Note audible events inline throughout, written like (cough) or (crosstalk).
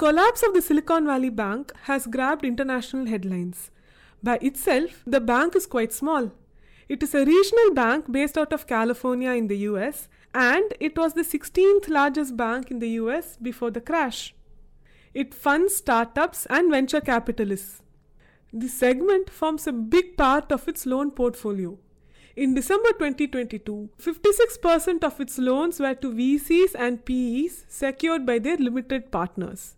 collapse of the Silicon Valley Bank has grabbed international headlines. By itself, the bank is quite small. It is a regional bank based out of California in the US, and it was the 16th largest bank in the US before the crash. It funds startups and venture capitalists. The segment forms a big part of its loan portfolio. In December 2022, 56% of its loans were to VCs and PEs secured by their limited partners.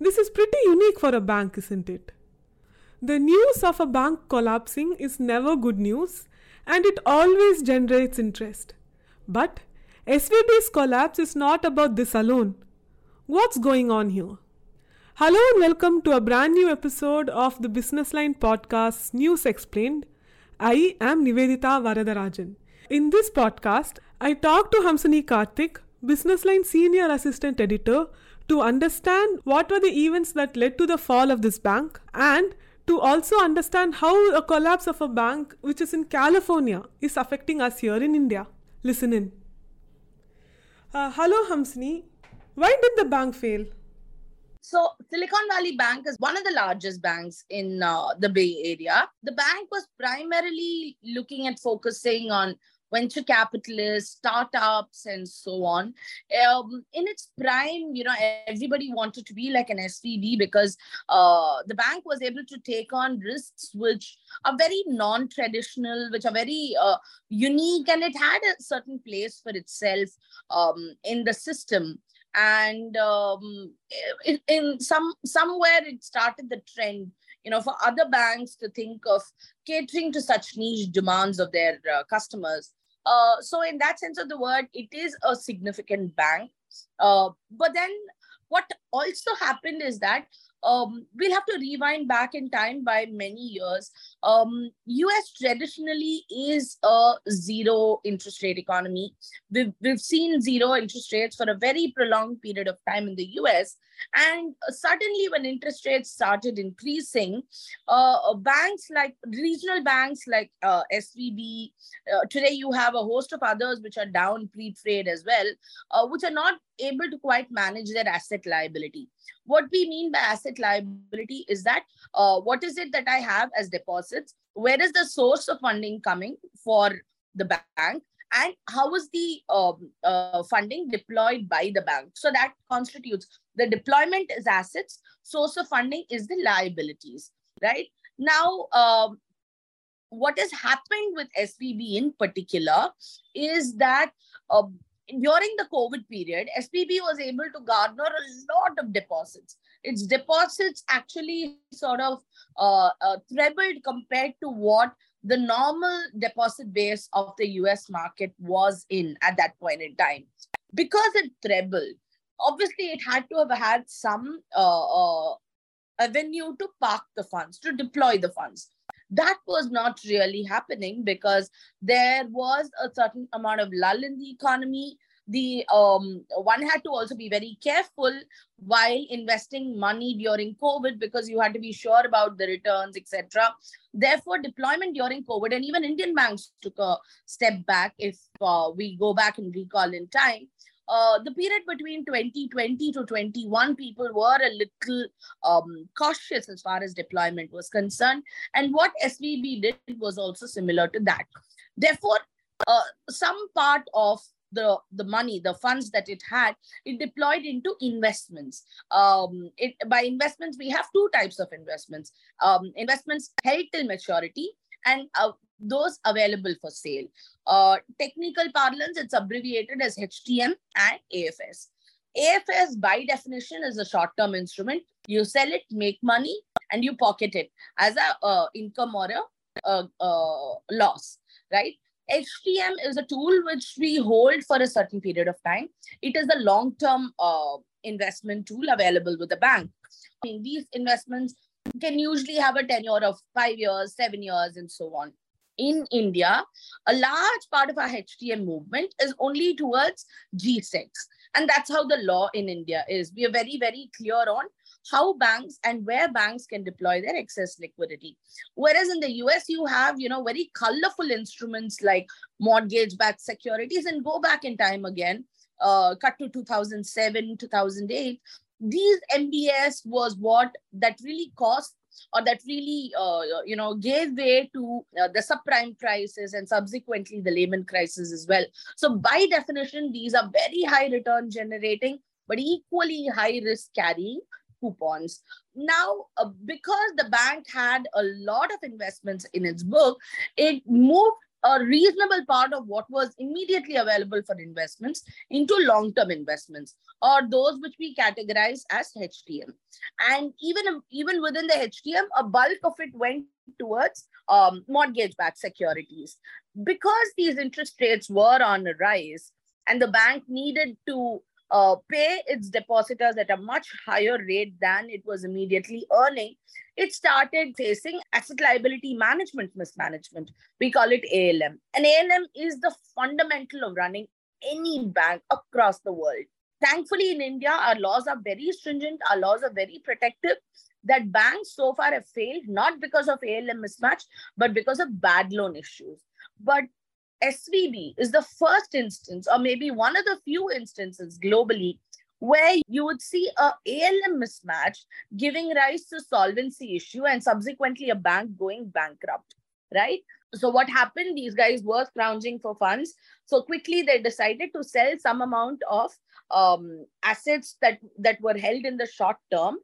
This is pretty unique for a bank, isn't it? The news of a bank collapsing is never good news and it always generates interest. But SVB's collapse is not about this alone. What's going on here? Hello and welcome to a brand new episode of the Business Line podcast News Explained I am Nivedita Varadarajan. In this podcast, I talk to Hamsini Karthik, Business Line Senior Assistant Editor, to understand what were the events that led to the fall of this bank and to also understand how a collapse of a bank which is in California is affecting us here in India. Listen in. Uh, hello, Hamsini. Why did the bank fail? So Silicon Valley Bank is one of the largest banks in uh, the Bay Area. The bank was primarily looking at focusing on venture capitalists, startups, and so on. Um, in its prime, you know, everybody wanted to be like an SVB because uh, the bank was able to take on risks which are very non-traditional, which are very uh, unique, and it had a certain place for itself um, in the system and um, in, in some somewhere it started the trend you know for other banks to think of catering to such niche demands of their uh, customers uh, so in that sense of the word it is a significant bank uh, but then what also happened is that um, we'll have to rewind back in time by many years. Um, US traditionally is a zero interest rate economy. We've, we've seen zero interest rates for a very prolonged period of time in the US. And suddenly, when interest rates started increasing, uh, banks like regional banks like uh, SVB, uh, today you have a host of others which are down pre trade as well, uh, which are not able to quite manage their asset liability. What we mean by asset liability is that uh, what is it that I have as deposits? Where is the source of funding coming for the bank? And how is the um, uh, funding deployed by the bank? So that constitutes the deployment is assets, source of funding is the liabilities, right? Now, um, what has happened with SVB in particular is that uh, during the COVID period, SVB was able to garner a lot of deposits. Its deposits actually sort of uh, uh, trebled compared to what the normal deposit base of the US market was in at that point in time. Because it trebled, obviously it had to have had some uh, uh, avenue to park the funds, to deploy the funds. That was not really happening because there was a certain amount of lull in the economy. The um, one had to also be very careful while investing money during COVID because you had to be sure about the returns, etc. Therefore, deployment during COVID and even Indian banks took a step back. If uh, we go back and recall in time, uh, the period between 2020 to 21, people were a little um, cautious as far as deployment was concerned. And what SVB did was also similar to that. Therefore, uh, some part of the, the money, the funds that it had, it deployed into investments. Um, it, by investments, we have two types of investments. Um, investments held till maturity and uh, those available for sale. Uh, technical parlance, it's abbreviated as HTM and AFS. AFS, by definition, is a short-term instrument. You sell it, make money, and you pocket it as a uh, income or a uh, loss, right? HTM is a tool which we hold for a certain period of time. It is a long-term uh, investment tool available with the bank. I mean, these investments can usually have a tenure of five years, seven years, and so on in India, a large part of our HTM movement is only towards G-Secs. And that's how the law in India is. We are very, very clear on how banks and where banks can deploy their excess liquidity. Whereas in the US, you have, you know, very colorful instruments like mortgage-backed securities and go back in time again, uh, cut to 2007, 2008, these MBS was what that really caused or that really uh, you know gave way to uh, the subprime crisis and subsequently the Lehman crisis as well. So by definition, these are very high return generating but equally high risk carrying coupons. Now, uh, because the bank had a lot of investments in its book, it moved a reasonable part of what was immediately available for investments into long term investments or those which we categorize as HTM. And even, even within the HTM, a bulk of it went towards um, mortgage backed securities. Because these interest rates were on a rise and the bank needed to uh, pay its depositors at a much higher rate than it was immediately earning, it started facing asset liability management mismanagement. We call it ALM. And ALM is the fundamental of running any bank across the world. Thankfully, in India, our laws are very stringent, our laws are very protective. That banks so far have failed not because of ALM mismatch, but because of bad loan issues. But SVB is the first instance, or maybe one of the few instances globally, where you would see a ALM mismatch giving rise to solvency issue and subsequently a bank going bankrupt, right? So what happened? These guys were scrounging for funds. So quickly they decided to sell some amount of um, assets that, that were held in the short term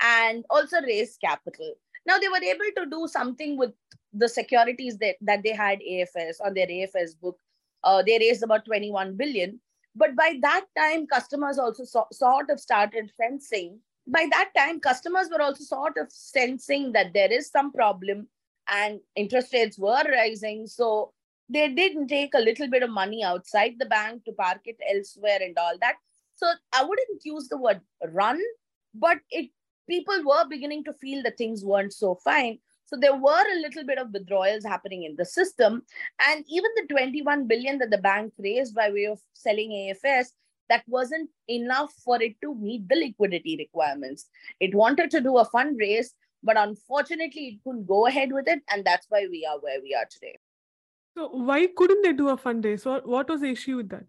and also raise capital. Now they were able to do something with the securities that, that they had AFS on their AFS book. Uh, they raised about 21 billion. But by that time, customers also so, sort of started sensing. By that time, customers were also sort of sensing that there is some problem and interest rates were rising. So they didn't take a little bit of money outside the bank to park it elsewhere and all that. So I wouldn't use the word run, but it people were beginning to feel that things weren't so fine. So there were a little bit of withdrawals happening in the system. And even the 21 billion that the bank raised by way of selling AFS, that wasn't enough for it to meet the liquidity requirements. It wanted to do a fundraise, but unfortunately, it couldn't go ahead with it. And that's why we are where we are today. So, why couldn't they do a fundraise? What, what was the issue with that?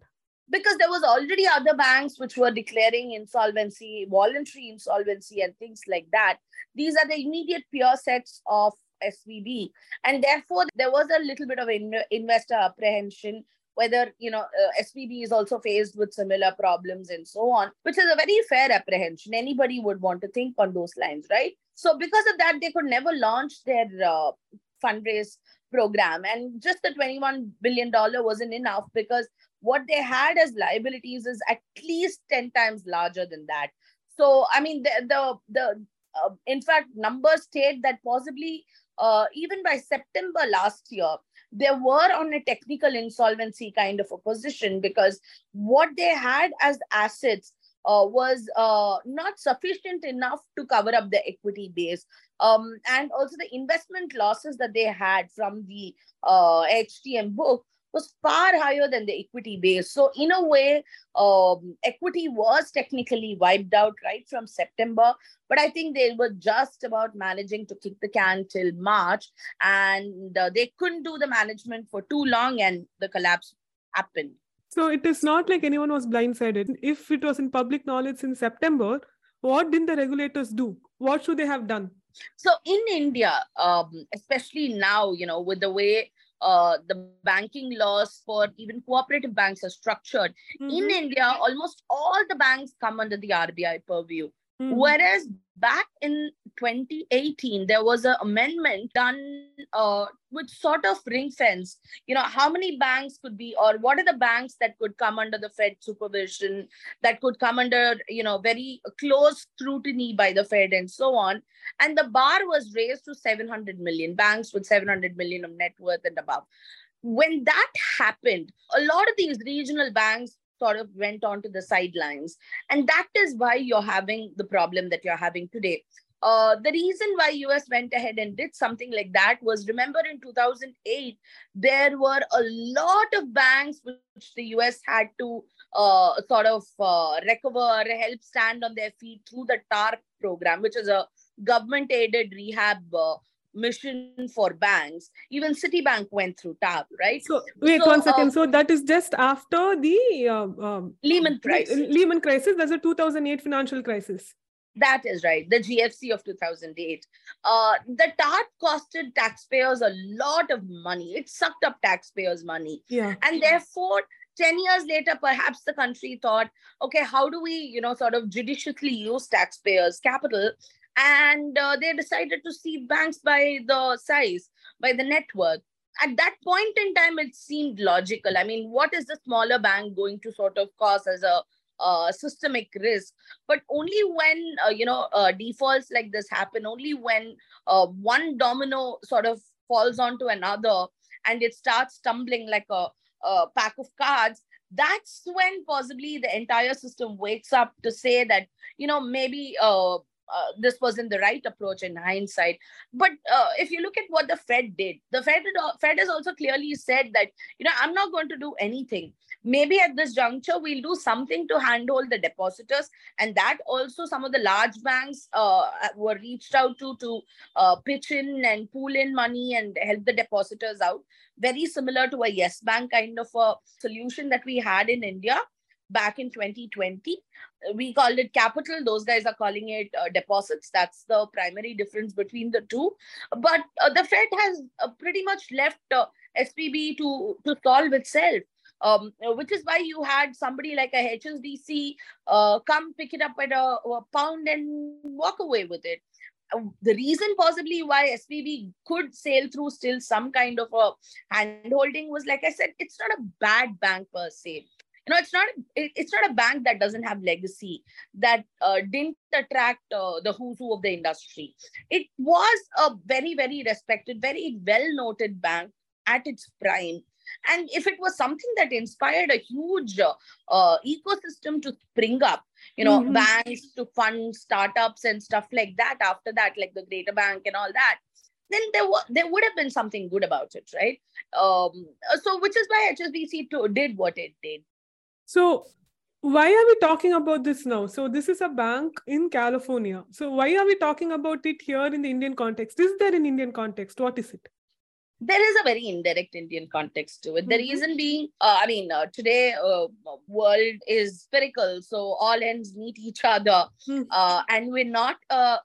Because there was already other banks which were declaring insolvency voluntary insolvency and things like that. These are the immediate peer sets of svb and therefore there was a little bit of in- investor apprehension whether you know uh, svb is also faced with similar problems and so on which is a very fair apprehension. Anybody would want to think on those lines right? So because of that they could never launch their uh, fundraise program. And just the 21 billion dollar wasn't enough because what they had as liabilities is at least 10 times larger than that so i mean the the, the uh, in fact numbers state that possibly uh, even by september last year they were on a technical insolvency kind of a position because what they had as assets uh, was uh, not sufficient enough to cover up the equity base. Um, and also the investment losses that they had from the uh, HTM book was far higher than the equity base. So, in a way, um, equity was technically wiped out right from September. But I think they were just about managing to kick the can till March, and uh, they couldn't do the management for too long, and the collapse happened. So, it is not like anyone was blindsided. If it was in public knowledge in September, what did the regulators do? What should they have done? So, in India, um, especially now, you know, with the way uh, the banking laws for even cooperative banks are structured. Mm-hmm. In India, almost all the banks come under the RBI purview. Mm-hmm. Whereas back in 2018, there was an amendment done uh, which sort of ring fence, you know, how many banks could be, or what are the banks that could come under the Fed supervision, that could come under, you know, very close scrutiny by the Fed and so on. And the bar was raised to 700 million banks with 700 million of net worth and above. When that happened, a lot of these regional banks sort of went on to the sidelines. And that is why you're having the problem that you're having today. Uh, the reason why US went ahead and did something like that was remember in 2008, there were a lot of banks which the US had to uh, sort of uh, recover, help stand on their feet through the TARP program, which is a government aided rehab uh, mission for banks. Even Citibank went through TARP, right? So wait So, one second. uh, so that is just after the uh, um, Lehman crisis. Lehman crisis. That's a 2008 financial crisis. That is right, the GFC of 2008. Uh, the TARP costed taxpayers a lot of money. It sucked up taxpayers' money. Yeah. And therefore, 10 years later, perhaps the country thought, okay, how do we, you know, sort of judiciously use taxpayers' capital? And uh, they decided to see banks by the size, by the network. At that point in time, it seemed logical. I mean, what is the smaller bank going to sort of cause as a uh, systemic risk? But only when, uh, you know, uh, defaults like this happen, only when uh, one domino sort of falls onto another and it starts tumbling like a uh, pack of cards, that's when possibly the entire system wakes up to say that, you know, maybe uh, uh, this wasn't the right approach in hindsight. But uh, if you look at what the Fed did, the Fed, Fed has also clearly said that, you know, I'm not going to do anything. Maybe at this juncture, we'll do something to handhold the depositors. And that also some of the large banks uh, were reached out to to uh, pitch in and pool in money and help the depositors out. Very similar to a yes bank kind of a solution that we had in india back in 2020 we called it capital. Those guys are calling it uh, deposits. That's the primary difference between the two. But uh, the fed has uh, pretty much left uh, svb to to solve itself um, which is why you had somebody like a HSBC uh, come pick it up at a, a pound and walk away with it the reason possibly why SVB could sail through still some kind of a handholding was, like I said, it's not a bad bank per se. You know, it's not it, it's not a bank that doesn't have legacy that uh, didn't attract uh, the who's who of the industry. It was a very very respected, very well noted bank at its prime. And if it was something that inspired a huge uh, uh, ecosystem to spring up, you know, Mhm. banks to fund startups and stuff like that after that, like the Greater Bank and all that, then there, wa- there would have been something good about it, right? Um, so, which is why HSBC to, did what it did. So why are we talking about this now? So this is a bank in California. So why are we talking about it here in the Indian context? Is there an Indian context? What is it? There is a very indirect Indian context to it. The Mhm. reason being, uh, I mean, uh, today uh, world is spherical, so all ends meet each other, Hmm. uh, and we're not a,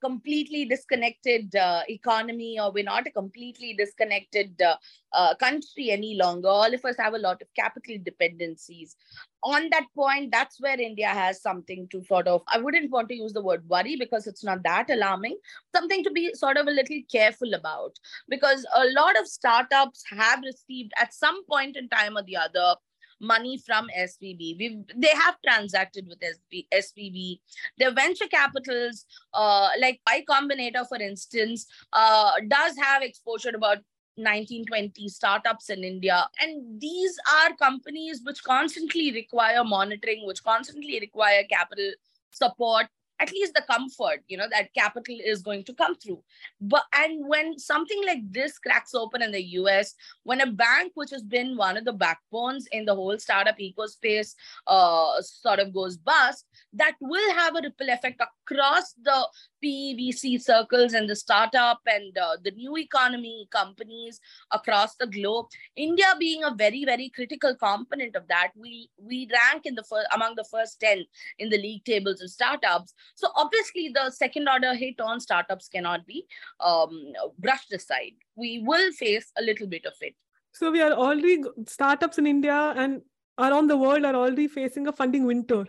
completely disconnected uh, economy, or we're not a completely disconnected uh, uh, country any longer. All of us have a lot of capital dependencies. On that point, that's where India has something to sort of. I wouldn't want to use the word worry because it's not that alarming. Something to be sort of a little careful about because a lot of startups have received at some point in time or the other money from SVB. We've, they have transacted with SB, SVB. The venture capitals, uh, like Y Combinator, for instance, uh, does have exposure to about 1920 startups in India. And these are companies which constantly require monitoring, which constantly require capital support at least the comfort you know that capital is going to come through. But and when something like this cracks open in the us when a bank which has been one of the backbones in the whole startup ecospace uh, sort of goes bust that will have a ripple effect across the PVC circles and the startup and uh, the new economy companies across the globe. India being a very very critical component of that, we we rank in the first among the first ten in the league tables of startups. So obviously, the second order hit on startups cannot be um, brushed aside. We will face a little bit of it. So we are already startups in India and around the world are already facing a funding winter.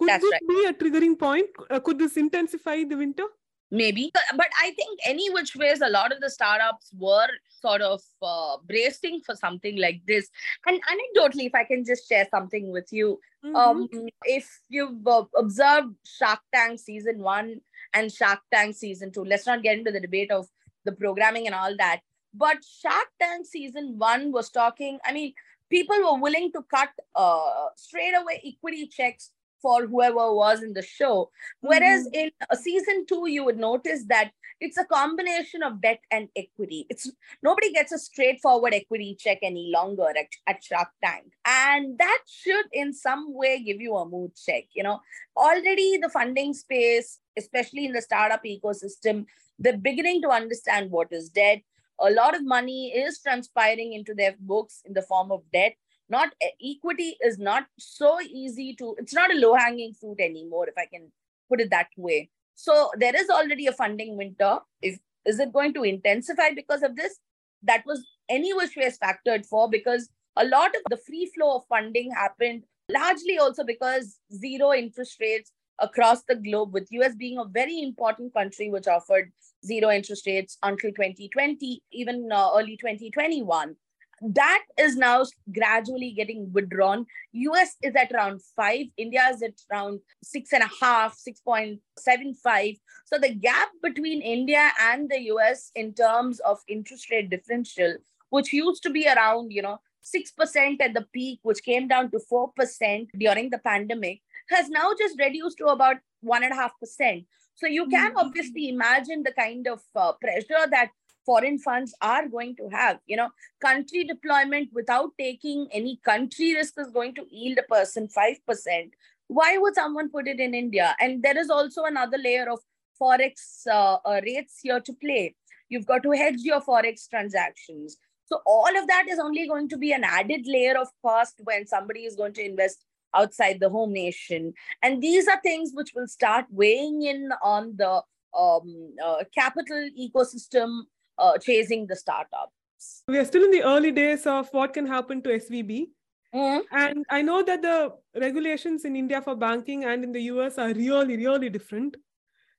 Could That's this right. be a triggering point? Uh, could this intensify the winter? maybe but i think any which ways a lot of the startups were sort of uh, bracing for something like this and anecdotally if i can just share something with you Mhm. um if you've uh, observed shark tank season 1 and shark tank season 2 let's not get into the debate of the programming and all that but shark tank season 1 was talking i mean people were willing to cut uh, straight away equity checks for whoever was in the show Whereas Mhm. in season two, you would notice that it's a combination of debt and equity. It's nobody gets a straightforward equity check any longer at, at Shark Tank, and that should in some way give you a mood check. You know, already the funding space, especially in the startup ecosystem, They're beginning to understand what is debt. A lot of money is transpiring into their books in the form of debt. Not equity is not so easy to, it's not a low hanging fruit anymore, if I can put it that way. So there is already a funding winter. If is it going to intensify because of this? That was any which way factored for because a lot of the free flow of funding happened largely also because zero interest rates across the globe, with US being a very important country which offered zero interest rates until 2020, even uh, early 2021. That is now gradually getting withdrawn. US is at around five, India is at around six and a half, 6.75. So the gap between India and the US in terms of interest rate differential, which used to be around, you know, 6% at the peak, which came down to 4% during the pandemic, has now just reduced to about 1.5%. So you can mm-hmm. obviously imagine the kind of uh, pressure that foreign funds are going to have. You know, country deployment without taking any country risk is going to yield a person 5%. Why would someone put it in India? And there is also another layer of forex uh, uh, rates here to play. You've got to hedge your forex transactions. So all of that is only going to be an added layer of cost when somebody is going to invest outside the home nation. And these are things which will start weighing in on the um, uh, capital ecosystem uh, chasing the startups. We are still in the early days of what can happen to SVB. Mm-hmm. And I know that the regulations in India for banking and in the US are really, really different.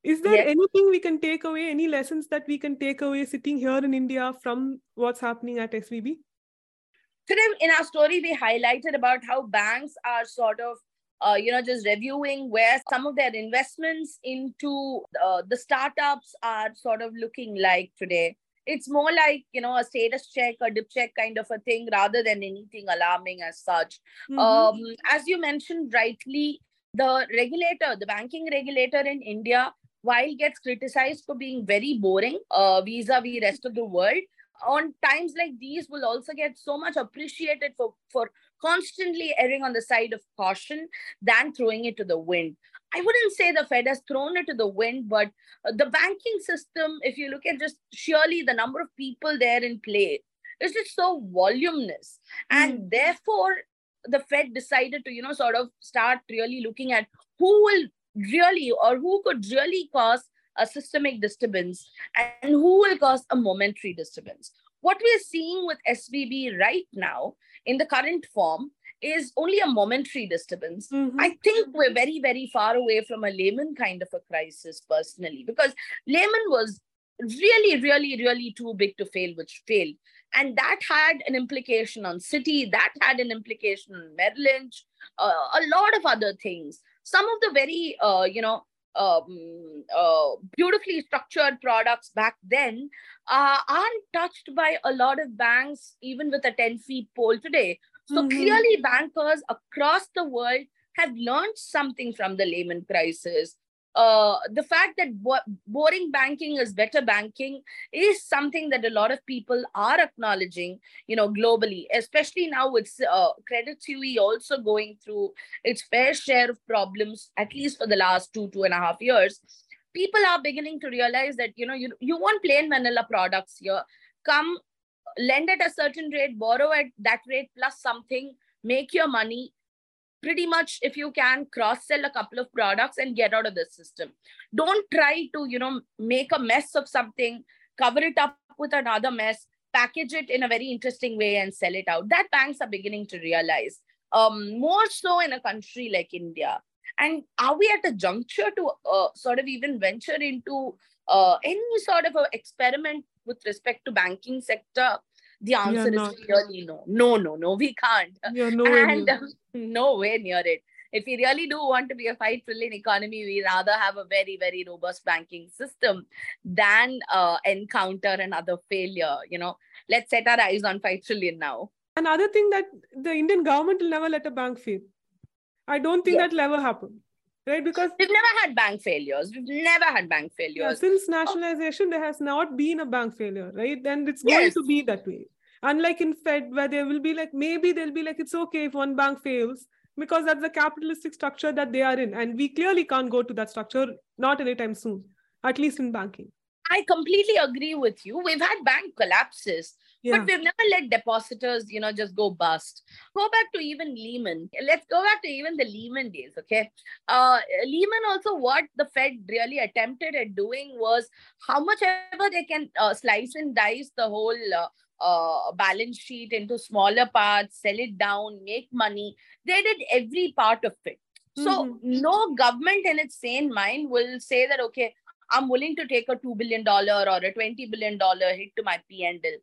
Is there yes. anything we can take away, any lessons that we can take away sitting here in India from what's happening at SVB? Today, in our story, we highlighted about how banks are sort of uh, you know, just reviewing where some of their investments into uh, the startups are sort of looking like today. It's more like, you know, a status check, a dip check kind of a thing rather than anything alarming as such. Mm-hmm. Um, as you mentioned rightly, the regulator, the banking regulator in India, while gets criticized for being very boring uh, vis-a-vis rest of the world on times like these will also get so much appreciated for for constantly erring on the side of caution than throwing it to the wind i wouldn't say the fed has thrown it to the wind but uh, the banking system if you look at just surely the number of people there in play is just so voluminous and mm. therefore the fed decided to you know sort of start really looking at who will really or who could really cause a systemic disturbance and who will cause a momentary disturbance. What we're seeing with SVB right now in the current form is only a momentary disturbance. Mm-hmm. I think we're very, very far away from a Lehman kind of a crisis personally, because Lehman was really, really, really too big to fail, which failed. And that had an implication on Citi, that had an implication on Merrill Lynch, uh, a lot of other things some of the very uh, you know um, uh, beautifully structured products back then uh, aren't touched by a lot of banks, even with a 10 feet pole today. So mm-hmm. clearly, bankers across the world have learned something from the Lehman crisis uh, the fact that bo- boring banking is better banking is something that a lot of people are acknowledging, you know, globally, especially now with uh, Credit Suisse also going through its fair share of problems, at least for the last two, two and a half years. People are beginning to realize that, you know, you, you want plain vanilla products here. Come lend at a certain rate, borrow at that rate plus something, make your money. Pretty much if you can cross sell a couple of products and get out of the system. Don't try to you know make a mess of something cover it up with another mess package it in a very interesting way and sell it out. That banks are beginning to realize um, more so in a country like india. And are we at a juncture to uh, sort of even venture into uh, any sort of experiment with respect to banking sector the answer is clearly no. No, no, no, we can't. You're nowhere and near. (laughs) nowhere near it. If we really do want to be a 5 trillion economy, we rather have a very, very robust banking system than uh, encounter another failure. You know, let's set our eyes on 5 trillion now. Another thing that the Indian government will never let a bank fail. I don't think yes. that'll ever happen right because we've never had bank failures. We've never had bank failures. yeah, since nationalization there has not been a bank failure right? And it's going yes. to be that way. Unlike in fed where there will be like maybe they'll be like it's okay if one bank fails because that's the capitalistic structure that they are in. And we clearly can't go to that structure not anytime soon at least in banking. I completely agree with you. We've had bank collapses, Yeah. but we've never let depositors, you know, just go bust. Go back to even Lehman. Let's go back to even the Lehman days, okay? Uh, Lehman also, what the Fed really attempted at doing was how much ever they can uh, slice and dice the whole uh, uh, balance sheet into smaller parts, sell it down, make money. They did every part of it. So Mhm. no government in its sane mind will say that, okay, I'm willing to take a $2 billion or a $20 billion hit to my P&L.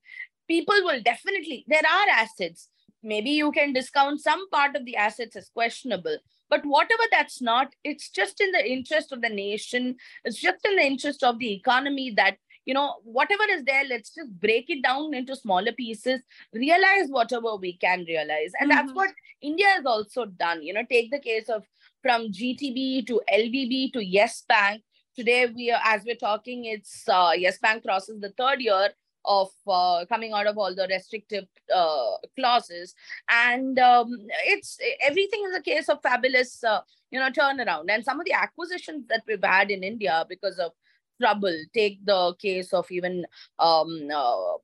People will definitely, there are assets. Maybe you can discount some part of the assets as questionable. But whatever that's not, it's just in the interest of the nation. It's just in the interest of the economy that, you know, whatever is there, let's just break it down into smaller pieces, realize whatever we can realize. And that's Mhm. what India has also done. You know, take the case of from GTB to LVB to Yes Bank. Today, we are, as we're talking, it's uh, Yes Bank crosses the third year of uh, coming out of all the restrictive uh, clauses, and um, it's everything is a case of fabulous, uh, you know, turnaround. And some of the acquisitions that we've had in India because of trouble. Take the case of even um, uh,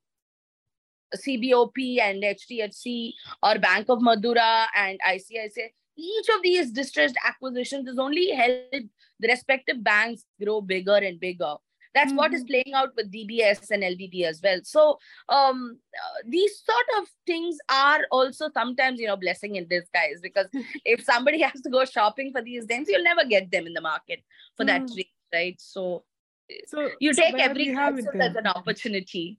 CBOP and HDFC or Bank of Madura and ICICI. Each of these distressed acquisitions has only helped the respective banks grow bigger and bigger. That's what is Mhm. playing out with DBS and LVB as well. So um, uh, these sort of things are also sometimes, you know, blessing in disguise because (laughs) if somebody (laughs) has to go shopping for these things, you'll never get them in the market for that Mm. reason, right? So So you take every crisis as an opportunity.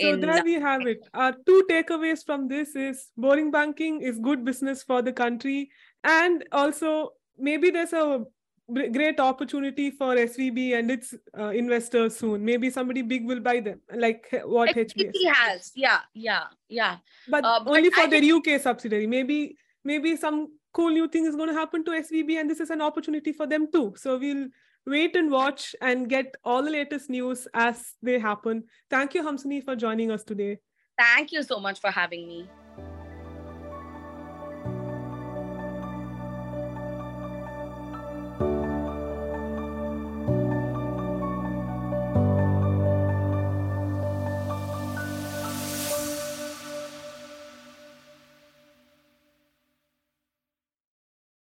So in- there we have it. Our two takeaways from this is boring banking is good business for the country, and also maybe there's a great opportunity for SVB and its uh, investors soon. Maybe somebody big will buy them, like what HBS. Has, yeah, yeah, yeah. but Uh, but only for I their UK subsidiary. Maybe maybe some cool new thing is going to happen to SVB, and this is an opportunity for them too. So we'll wait and watch and get all the latest news as they happen. Thank you, Hamsini, for joining us today. Thank you so much for having me.